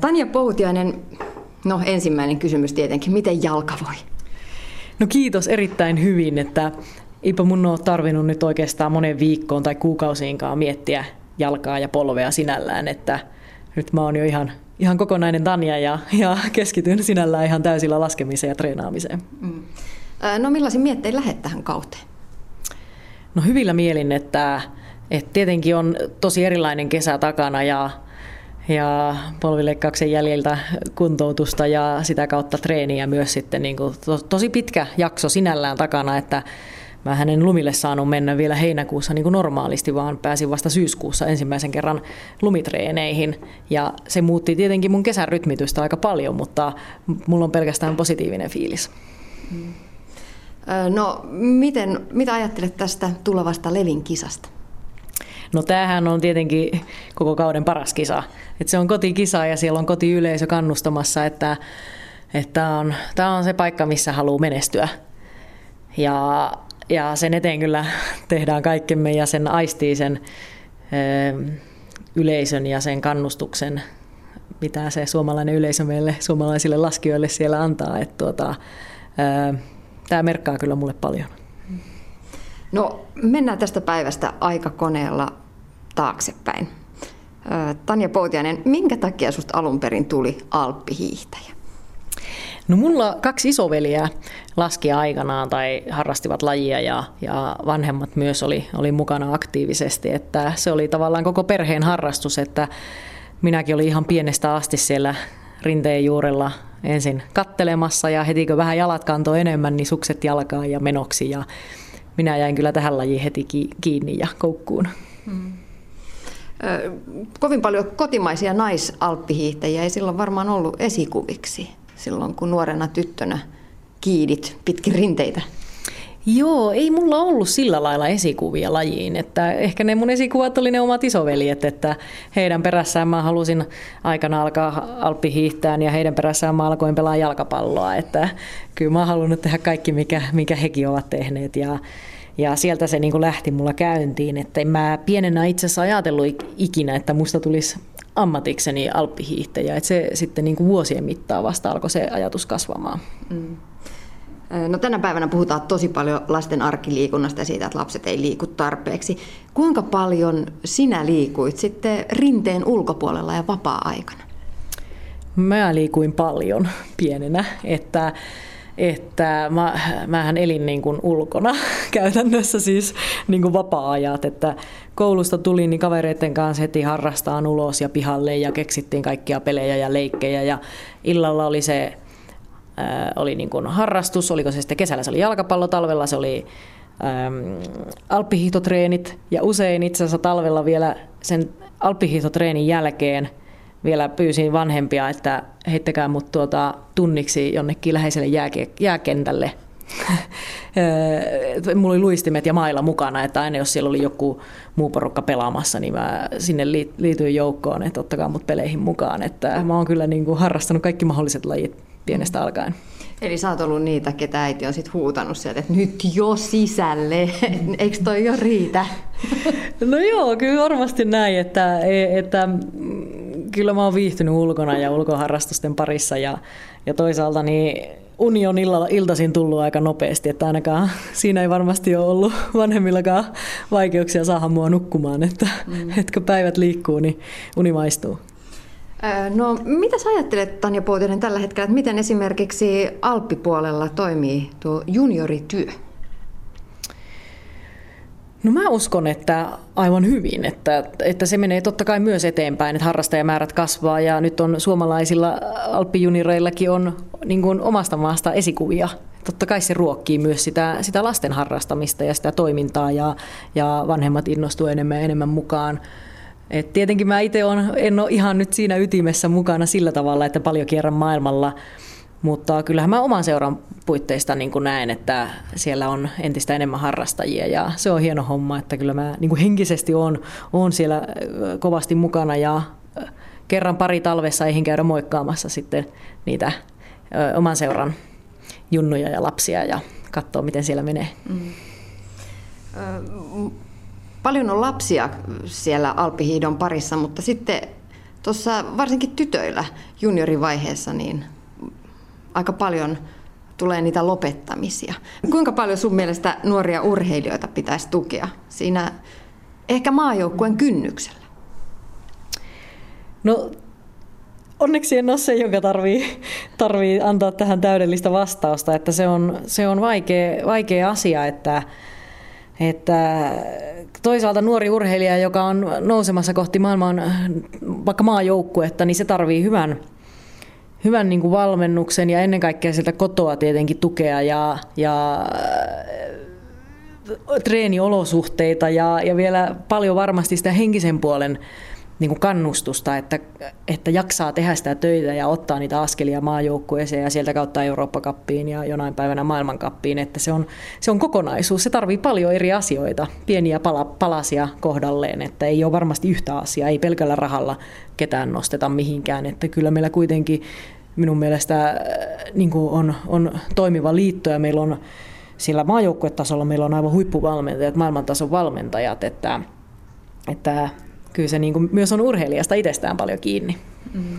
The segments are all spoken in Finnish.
Tanja Poutiainen, no ensimmäinen kysymys tietenkin, miten jalka voi? No kiitos erittäin hyvin, että eipä mun ole tarvinnut nyt oikeastaan monen viikkoon tai kuukausiinkaan miettiä jalkaa ja polvea sinällään, että nyt mä oon jo ihan, ihan kokonainen Tanja ja, ja keskityn sinällään ihan täysillä laskemiseen ja treenaamiseen. Mm. No millaisin miettein lähdet tähän kauteen? No hyvillä mielin, että, että tietenkin on tosi erilainen kesä takana ja, ja polvileikkauksen jäljiltä kuntoutusta ja sitä kautta treeniä myös sitten niin kuin to, tosi pitkä jakso sinällään takana, että mä hänen lumille saanut mennä vielä heinäkuussa niin kuin normaalisti, vaan pääsin vasta syyskuussa ensimmäisen kerran lumitreeneihin. Ja se muutti tietenkin mun kesän rytmitystä aika paljon, mutta mulla on pelkästään positiivinen fiilis. Mm. No, miten, mitä ajattelet tästä tulevasta Levin kisasta? No tämähän on tietenkin koko kauden paras kisa. Et se on kotikisa ja siellä on kotiyleisö kannustamassa, että tämä on, on se paikka, missä haluaa menestyä. Ja, ja sen eteen kyllä tehdään kaikkemme ja sen aistii sen ö, yleisön ja sen kannustuksen, mitä se suomalainen yleisö meille, suomalaisille laskijoille siellä antaa. Että tuota, ö, tämä merkkaa kyllä mulle paljon. No mennään tästä päivästä aikakoneella taaksepäin. Tanja Poutiainen, minkä takia susta alun perin tuli alppihiihtäjä? No mulla kaksi isoveliä laski aikanaan tai harrastivat lajia ja, ja vanhemmat myös oli, oli mukana aktiivisesti. Että se oli tavallaan koko perheen harrastus, että minäkin olin ihan pienestä asti siellä rinteen juurella ensin kattelemassa ja heti kun vähän jalat kantoi enemmän, niin sukset jalkaan ja menoksi ja minä jäin kyllä tähän lajiin heti kiinni ja koukkuun. Hmm. Kovin paljon kotimaisia naisalppihiihtäjiä ei silloin varmaan ollut esikuviksi silloin, kun nuorena tyttönä kiidit pitkin rinteitä. Joo, ei mulla ollut sillä lailla esikuvia lajiin. Että ehkä ne mun esikuvat oli ne omat isoveljet, että heidän perässään mä halusin aikana alkaa alppihiihtään ja heidän perässään mä alkoin pelaa jalkapalloa. Että kyllä mä oon halunnut tehdä kaikki, mikä, mikä hekin ovat tehneet. Ja, ja sieltä se niin kuin lähti mulla käyntiin, että en mä pienenä itse asiassa ajatellut ikinä, että musta tulisi ammatikseni alppihiihtäjä. Että se sitten niin kuin vuosien mittaan vasta alkoi se ajatus kasvamaan. Mm. No tänä päivänä puhutaan tosi paljon lasten arkiliikunnasta ja siitä, että lapset ei liiku tarpeeksi. Kuinka paljon sinä liikuit sitten rinteen ulkopuolella ja vapaa-aikana? Mä liikuin paljon pienenä, että että mä, mähän elin niin kuin ulkona käytännössä siis niin kuin vapaa-ajat, että koulusta tuli niin kavereiden kanssa heti harrastaan ulos ja pihalle ja keksittiin kaikkia pelejä ja leikkejä ja illalla oli se oli niin kuin harrastus, oliko se sitten kesällä se oli jalkapallo, talvella se oli ähm, alppihiihtotreenit ja usein itse asiassa talvella vielä sen alppihiihtotreenin jälkeen vielä pyysin vanhempia, että heittäkää mut tuota tunniksi jonnekin läheiselle jääke- jääkentälle. Mulla oli luistimet ja mailla mukana, että aina jos siellä oli joku muu porukka pelaamassa, niin mä sinne liityin joukkoon, että ottakaa mut peleihin mukaan. Että mä oon kyllä niin kuin harrastanut kaikki mahdolliset lajit pienestä alkaen. Eli sä oot ollut niitä, ketä äiti on sit huutanut sieltä, että nyt jo sisälle, eikö toi jo riitä? No joo, kyllä varmasti näin, että, että kyllä mä oon viihtynyt ulkona ja ulkoharrastusten parissa ja, ja toisaalta niin uni on illalla, iltaisin tullut aika nopeasti, että ainakaan siinä ei varmasti ole ollut vanhemmillakaan vaikeuksia saada mua nukkumaan, että, mm. että kun päivät liikkuu, niin uni maistuu. No, mitä sä ajattelet, Tanja Poutinen, tällä hetkellä, että miten esimerkiksi Alppipuolella toimii tuo juniorityö? No mä uskon, että aivan hyvin, että, että se menee totta kai myös eteenpäin, että harrastajamäärät kasvaa ja nyt on suomalaisilla alppijunireillakin on niin kuin omasta maasta esikuvia. Totta kai se ruokkii myös sitä, sitä lasten harrastamista ja sitä toimintaa ja, ja vanhemmat innostuu enemmän ja enemmän mukaan. Et tietenkin mä itse en ole ihan nyt siinä ytimessä mukana sillä tavalla, että paljon kierrän maailmalla, mutta kyllähän mä oman seuran puitteista niin kuin näen, että siellä on entistä enemmän harrastajia ja se on hieno homma, että kyllä mä niin kuin henkisesti on, on siellä kovasti mukana ja kerran pari talvessa eihin käydä moikkaamassa sitten niitä oman seuran junnuja ja lapsia ja katsoa, miten siellä menee. Mm. Paljon on lapsia siellä alppihiidon parissa, mutta sitten tuossa varsinkin tytöillä juniorivaiheessa niin aika paljon tulee niitä lopettamisia. Kuinka paljon sun mielestä nuoria urheilijoita pitäisi tukea siinä ehkä maajoukkueen kynnyksellä? No onneksi en ole se, joka tarvii, tarvii antaa tähän täydellistä vastausta, että se on, se on vaikea, vaikea asia, että, että toisaalta nuori urheilija, joka on nousemassa kohti maailman vaikka maajoukkuetta, niin se tarvii hyvän, hyvän niin kuin valmennuksen ja ennen kaikkea sieltä kotoa tietenkin tukea ja, ja treeniolosuhteita ja, ja vielä paljon varmasti sitä henkisen puolen niin kuin kannustusta, että, että jaksaa tehdä sitä töitä ja ottaa niitä askelia maajoukkueeseen ja sieltä kautta Eurooppa-kappiin ja jonain päivänä maailmankappiin, että se on, se on kokonaisuus. Se tarvii paljon eri asioita, pieniä pala, palasia kohdalleen, että ei ole varmasti yhtä asiaa, ei pelkällä rahalla ketään nosteta mihinkään, että kyllä meillä kuitenkin minun mielestä äh, niin kuin on, on toimiva liitto ja meillä on sillä maajoukkuetasolla meillä on aivan huippuvalmentajat, maailmantason valmentajat, että, että kyllä se niin kuin myös on urheilijasta itsestään paljon kiinni. Mm.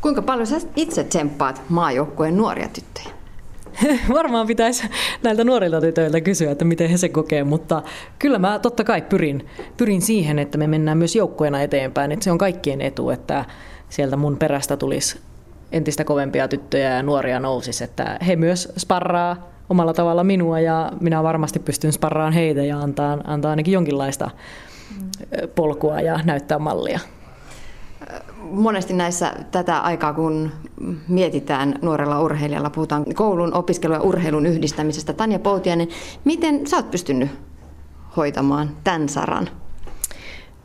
Kuinka paljon sä itse tsemppaat maajoukkueen nuoria tyttöjä? Varmaan pitäisi näiltä nuorilta tytöiltä kysyä, että miten he se kokee, mutta kyllä mä totta kai pyrin, pyrin siihen, että me mennään myös joukkueena eteenpäin, että se on kaikkien etu, että sieltä mun perästä tulisi entistä kovempia tyttöjä ja nuoria nousisi, että he myös sparraa omalla tavalla minua ja minä varmasti pystyn sparraan heitä ja antaa, antaa ainakin jonkinlaista polkua ja näyttää mallia. Monesti näissä tätä aikaa, kun mietitään nuorella urheilijalla, puhutaan koulun, opiskelun ja urheilun yhdistämisestä. Tanja Poutiainen, miten sä oot pystynyt hoitamaan tämän saran?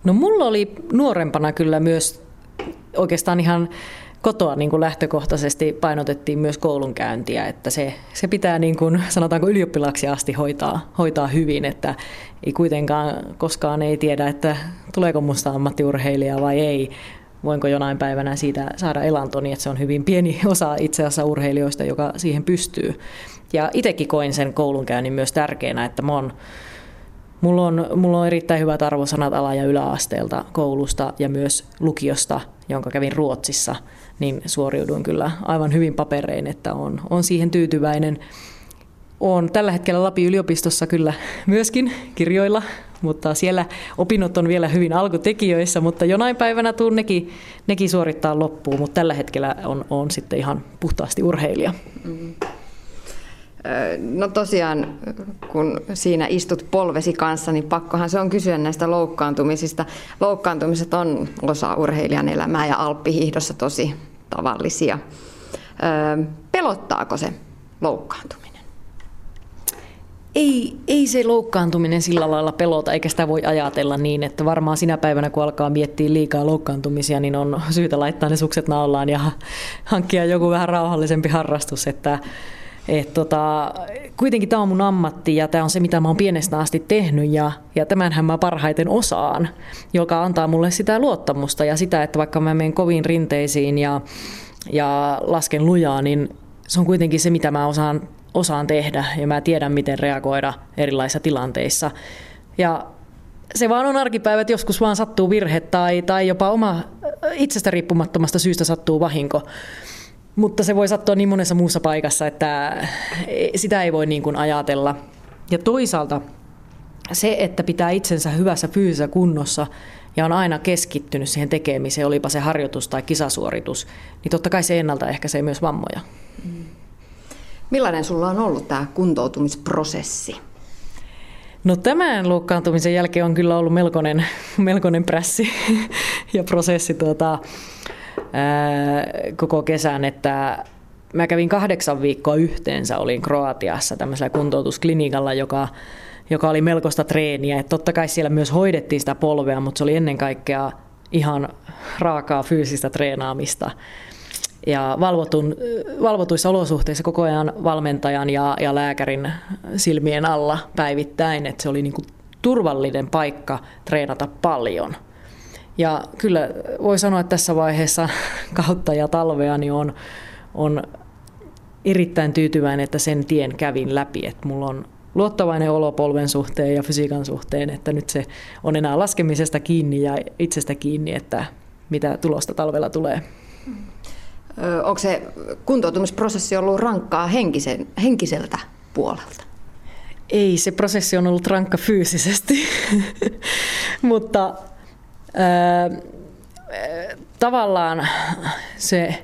No mulla oli nuorempana kyllä myös oikeastaan ihan kotoa niin kuin lähtökohtaisesti painotettiin myös koulunkäyntiä, että se, se pitää niin kuin, sanotaanko ylioppilaaksi asti hoitaa, hoitaa hyvin, että ei kuitenkaan koskaan ei tiedä, että tuleeko musta ammattiurheilija vai ei, voinko jonain päivänä siitä saada elantoni, että se on hyvin pieni osa itse asiassa urheilijoista, joka siihen pystyy. Ja itsekin koin sen koulunkäynnin myös tärkeänä, että mä oon Mulla on, mulla on erittäin hyvät arvosanat ala- ja yläasteelta koulusta ja myös lukiosta, jonka kävin Ruotsissa, niin suoriuduin kyllä aivan hyvin paperein, että on, on siihen tyytyväinen. Olen tällä hetkellä Lapin yliopistossa kyllä myöskin kirjoilla, mutta siellä opinnot on vielä hyvin alkutekijöissä, mutta jonain päivänä tuun nekin, nekin suorittaa loppuun, mutta tällä hetkellä on, on sitten ihan puhtaasti urheilija. Mm. No tosiaan, kun siinä istut polvesi kanssa, niin pakkohan se on kysyä näistä loukkaantumisista. Loukkaantumiset on osa urheilijan elämää ja alppihiihdossa tosi tavallisia. Pelottaako se loukkaantuminen? Ei, ei se loukkaantuminen sillä lailla pelota, eikä sitä voi ajatella niin, että varmaan sinä päivänä, kun alkaa miettiä liikaa loukkaantumisia, niin on syytä laittaa ne sukset naulaan ja hankkia joku vähän rauhallisempi harrastus, että et tota, kuitenkin tämä on mun ammatti ja tämä on se, mitä mä oon pienestä asti tehnyt ja, ja tämänhän mä parhaiten osaan, joka antaa mulle sitä luottamusta ja sitä, että vaikka mä menen koviin rinteisiin ja, ja lasken lujaa, niin se on kuitenkin se, mitä mä osaan, osaan tehdä ja mä tiedän, miten reagoida erilaisissa tilanteissa. Ja se vaan on arkipäivät, joskus vaan sattuu virhe tai, tai jopa oma itsestä riippumattomasta syystä sattuu vahinko. Mutta se voi sattua niin monessa muussa paikassa, että sitä ei voi niin kuin ajatella. Ja toisaalta se, että pitää itsensä hyvässä fyysisessä kunnossa ja on aina keskittynyt siihen tekemiseen, olipa se harjoitus tai kisasuoritus, niin totta kai se ennaltaehkäisee myös vammoja. Millainen sulla on ollut tämä kuntoutumisprosessi? No tämän loukkaantumisen jälkeen on kyllä ollut melkoinen, melkoinen prässi ja prosessi. Tuota, koko kesän, että mä kävin kahdeksan viikkoa yhteensä, olin Kroatiassa tämmöisellä kuntoutusklinikalla, joka, joka oli melkoista treeniä. Et totta kai siellä myös hoidettiin sitä polvea, mutta se oli ennen kaikkea ihan raakaa fyysistä treenaamista. Ja valvotun, valvotuissa olosuhteissa koko ajan valmentajan ja, ja lääkärin silmien alla päivittäin, että se oli niin kuin turvallinen paikka treenata paljon – ja kyllä voi sanoa, että tässä vaiheessa kautta ja talvea niin on, on erittäin tyytyväinen, että sen tien kävin läpi. Että mulla on luottavainen olo polven suhteen ja fysiikan suhteen, että nyt se on enää laskemisesta kiinni ja itsestä kiinni, että mitä tulosta talvella tulee. Onko se kuntoutumisprosessi ollut rankkaa henkisen, henkiseltä puolelta? Ei, se prosessi on ollut rankka fyysisesti, mutta tavallaan se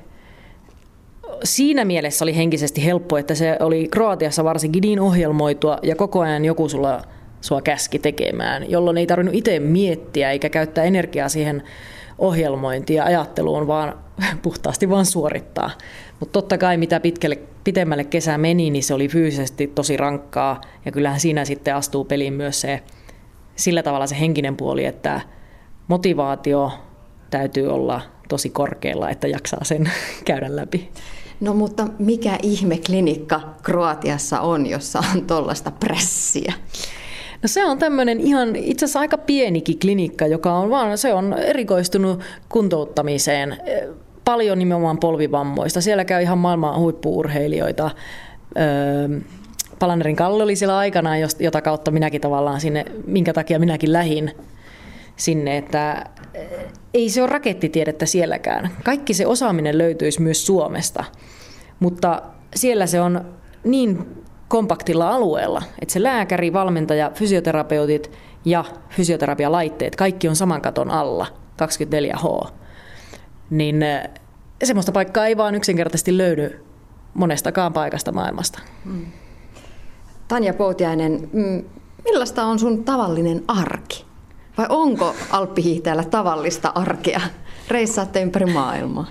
siinä mielessä oli henkisesti helppo, että se oli Kroatiassa varsinkin niin ohjelmoitua ja koko ajan joku sulla sua käski tekemään, jolloin ei tarvinnut itse miettiä eikä käyttää energiaa siihen ohjelmointiin ja ajatteluun, vaan puhtaasti vaan suorittaa. Mutta totta kai mitä pitkälle, pitemmälle kesä meni, niin se oli fyysisesti tosi rankkaa ja kyllähän siinä sitten astuu peliin myös se sillä tavalla se henkinen puoli, että motivaatio täytyy olla tosi korkealla, että jaksaa sen käydä läpi. No mutta mikä ihme klinikka Kroatiassa on, jossa on tuollaista pressiä? No se on tämmöinen ihan itse asiassa aika pienikin klinikka, joka on vaan, se on erikoistunut kuntouttamiseen. Paljon nimenomaan polvivammoista. Siellä käy ihan maailman huippuurheilijoita. Öö, Palanerin Kalle oli siellä aikanaan, jota kautta minäkin tavallaan sinne, minkä takia minäkin lähin sinne, että ei se ole rakettitiedettä sielläkään. Kaikki se osaaminen löytyisi myös Suomesta, mutta siellä se on niin kompaktilla alueella, että se lääkäri, valmentaja, fysioterapeutit ja fysioterapialaitteet, kaikki on saman katon alla, 24H. Niin eh, semmoista paikkaa ei vaan yksinkertaisesti löydy monestakaan paikasta maailmasta. Hmm. Tanja Poutiainen, mm, millaista on sun tavallinen arki? Vai onko alppihiihtäjällä tavallista arkea? Reissaatte ympäri maailmaa.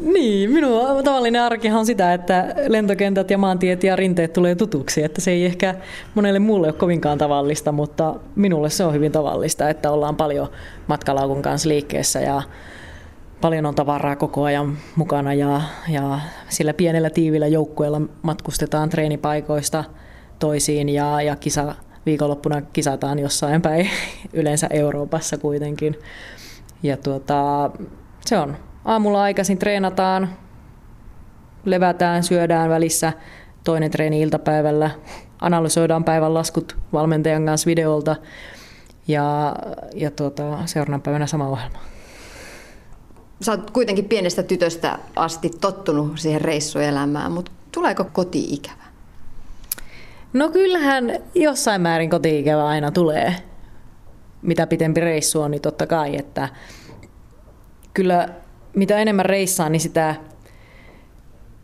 Niin, minun tavallinen arkihan on sitä, että lentokentät ja maantiet ja rinteet tulee tutuksi, että se ei ehkä monelle muulle ole kovinkaan tavallista, mutta minulle se on hyvin tavallista, että ollaan paljon matkalaukun kanssa liikkeessä ja paljon on tavaraa koko ajan mukana ja, ja sillä pienellä tiivillä joukkueella matkustetaan treenipaikoista toisiin ja, ja kisa, viikonloppuna kisataan jossain päin, yleensä Euroopassa kuitenkin. Ja tuota, se on aamulla aikaisin treenataan, levätään, syödään välissä, toinen treeni iltapäivällä, analysoidaan päivän laskut valmentajan kanssa videolta ja, ja tuota, seuraavana päivänä sama ohjelma. Sä oot kuitenkin pienestä tytöstä asti tottunut siihen reissuelämään, mutta tuleeko koti-ikävä? No kyllähän jossain määrin koti-ikävä aina tulee. Mitä pitempi reissu on, niin totta kai, että kyllä mitä enemmän reissaan, niin sitä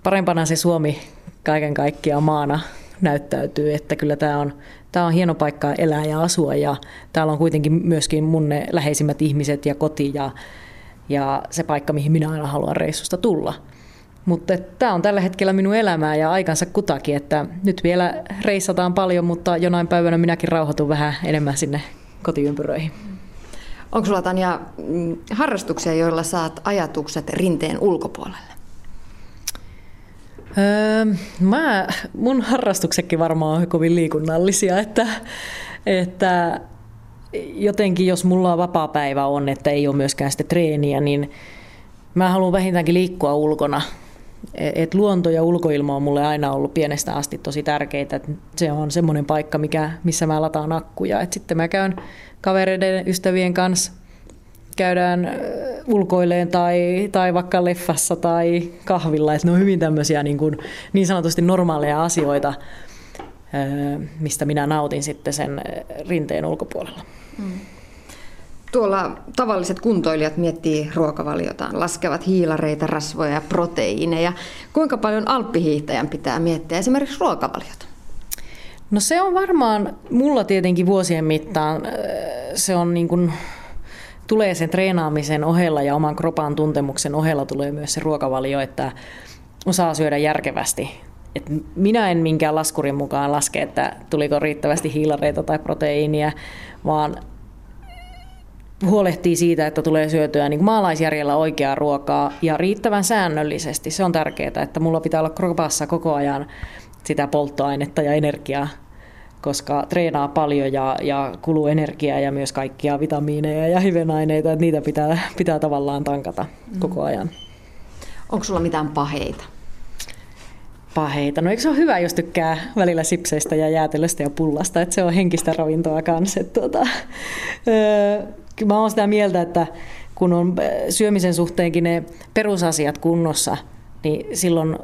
parempana se Suomi kaiken kaikkiaan maana näyttäytyy, että kyllä tämä on, tämä on hieno paikka elää ja asua ja täällä on kuitenkin myöskin mun ne läheisimmät ihmiset ja koti ja, ja se paikka, mihin minä aina haluan reissusta tulla. Mutta tämä on tällä hetkellä minun elämää ja aikansa kutakin, että nyt vielä reissataan paljon, mutta jonain päivänä minäkin rauhoitun vähän enemmän sinne kotiympyröihin. Onko sulla Tanja mm, harrastuksia, joilla saat ajatukset rinteen ulkopuolelle? Öö, mä, mun harrastuksetkin varmaan on kovin liikunnallisia, että, että jotenkin jos mulla on vapaa päivä on, että ei ole myöskään sitä treeniä, niin mä haluan vähintäänkin liikkua ulkona. Et luonto ja ulkoilma on mulle aina ollut pienestä asti tosi tärkeitä. Et se on semmoinen paikka, mikä, missä mä lataan akkuja. Et sitten mä käyn kavereiden, ystävien kanssa käydään ulkoileen tai, tai vaikka leffassa tai kahvilla. Että ne on hyvin tämmöisiä niin, kuin, niin sanotusti normaaleja asioita, mistä minä nautin sitten sen rinteen ulkopuolella. Mm. Tuolla tavalliset kuntoilijat miettii ruokavaliotaan, laskevat hiilareita, rasvoja ja proteiineja. Kuinka paljon alppihiihtäjän pitää miettiä esimerkiksi ruokavaliota? No se on varmaan, mulla tietenkin vuosien mittaan, se on niin kuin, tulee sen treenaamisen ohella ja oman kropan tuntemuksen ohella tulee myös se ruokavalio, että osaa syödä järkevästi. Et minä en minkään laskurin mukaan laske, että tuliko riittävästi hiilareita tai proteiinia, vaan huolehtii siitä, että tulee syötyä niin maalaisjärjellä oikeaa ruokaa ja riittävän säännöllisesti. Se on tärkeää, että mulla pitää olla kropassa koko ajan sitä polttoainetta ja energiaa, koska treenaa paljon ja, ja kuluu energiaa ja myös kaikkia vitamiineja ja hivenaineita, että niitä pitää, pitää tavallaan tankata mm. koko ajan. Onko sulla mitään paheita? Paheita. No eikö se ole hyvä, jos tykkää välillä sipseistä ja jäätelöstä ja pullasta, että se on henkistä ravintoa kanssa. Tuota, öö, mä oon sitä mieltä, että kun on syömisen suhteenkin ne perusasiat kunnossa, niin silloin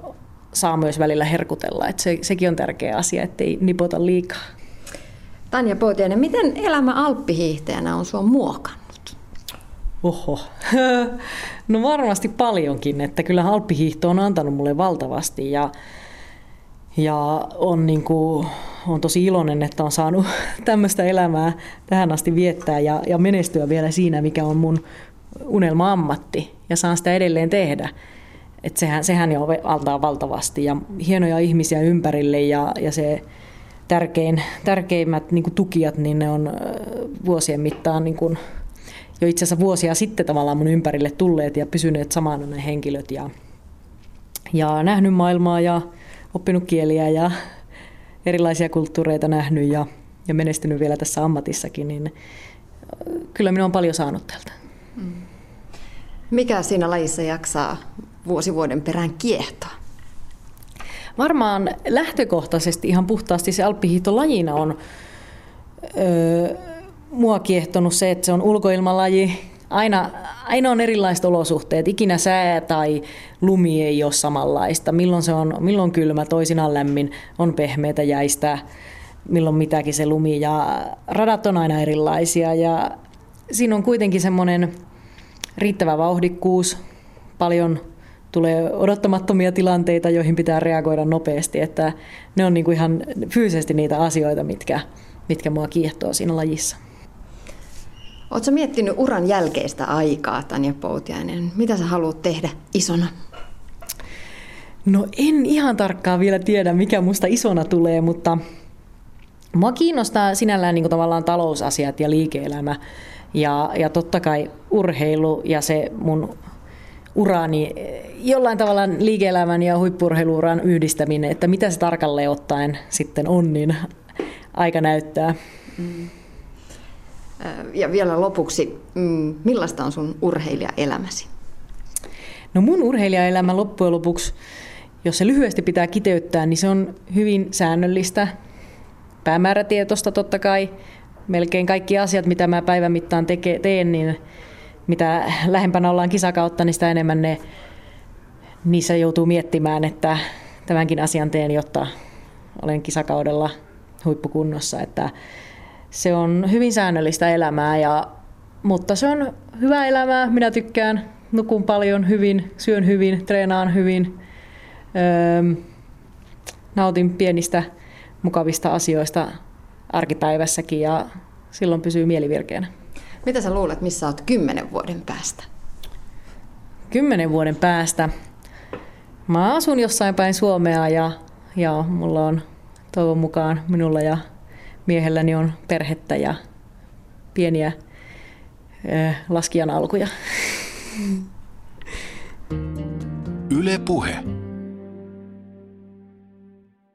saa myös välillä herkutella. Että se, sekin on tärkeä asia, ettei nipota liikaa. Tanja Poutiainen, miten elämä alppihiihtäjänä on sua muokannut? Oho. No varmasti paljonkin, että kyllä alppihiihto on antanut mulle valtavasti ja, ja on, niin kuin, on tosi iloinen, että on saanut tämmöistä elämää tähän asti viettää ja, ja menestyä vielä siinä, mikä on mun unelma-ammatti ja saan sitä edelleen tehdä. Et sehän, sehän jo antaa valtavasti ja hienoja ihmisiä ympärille ja, ja se tärkein, tärkeimmät niin tukijat, niin ne on vuosien mittaan niin kuin, jo itse asiassa vuosia sitten tavallaan mun ympärille tulleet ja pysyneet samana ne henkilöt ja, ja nähnyt maailmaa ja oppinut kieliä ja erilaisia kulttuureita nähnyt ja, ja menestynyt vielä tässä ammatissakin, niin kyllä minä olen paljon saanut tältä. Mm. Mikä siinä lajissa jaksaa vuosi vuoden perään kiehtoa? Varmaan lähtökohtaisesti ihan puhtaasti se alppihiihtolajina on öö, mua kiehtonut se, että se on ulkoilmalaji. Aina, aina on erilaiset olosuhteet. Ikinä sää tai lumi ei ole samanlaista. Milloin se on milloin kylmä, toisinaan lämmin, on pehmeitä jäistä, milloin mitäkin se lumi. Ja radat on aina erilaisia ja siinä on kuitenkin semmoinen riittävä vauhdikkuus, paljon tulee odottamattomia tilanteita, joihin pitää reagoida nopeasti, että ne on niin kuin ihan fyysisesti niitä asioita, mitkä, mitkä mua kiehtoo siinä lajissa. Oletko miettinyt uran jälkeistä aikaa, Tanja Poutiainen? Mitä sä haluat tehdä isona? No en ihan tarkkaan vielä tiedä, mikä musta isona tulee, mutta mua kiinnostaa sinällään niin tavallaan talousasiat ja liike-elämä. Ja, ja totta kai urheilu ja se mun urani, jollain tavalla liike-elämän ja huippurheiluuran yhdistäminen, että mitä se tarkalleen ottaen sitten on, niin aika näyttää. Mm. Ja vielä lopuksi, mm, millaista on sun urheilijaelämäsi? No mun urheilijaelämä loppujen lopuksi, jos se lyhyesti pitää kiteyttää, niin se on hyvin säännöllistä, päämäärätietoista totta kai. Melkein kaikki asiat, mitä mä päivän mittaan teke, teen, niin mitä lähempänä ollaan kisakautta, niin sitä enemmän ne, niissä joutuu miettimään, että tämänkin asian teen, jotta olen kisakaudella huippukunnossa. Että se on hyvin säännöllistä elämää, ja, mutta se on hyvä elämää. Minä tykkään, nukun paljon hyvin, syön hyvin, treenaan hyvin, öö, nautin pienistä mukavista asioista arkipäivässäkin ja silloin pysyy mielivirkeänä. Mitä sä luulet, missä olet kymmenen vuoden päästä? Kymmenen vuoden päästä? Mä asun jossain päin Suomea ja, ja mulla on toivon mukaan minulla ja miehelläni on perhettä ja pieniä laskijan alkuja. Yle Puhe.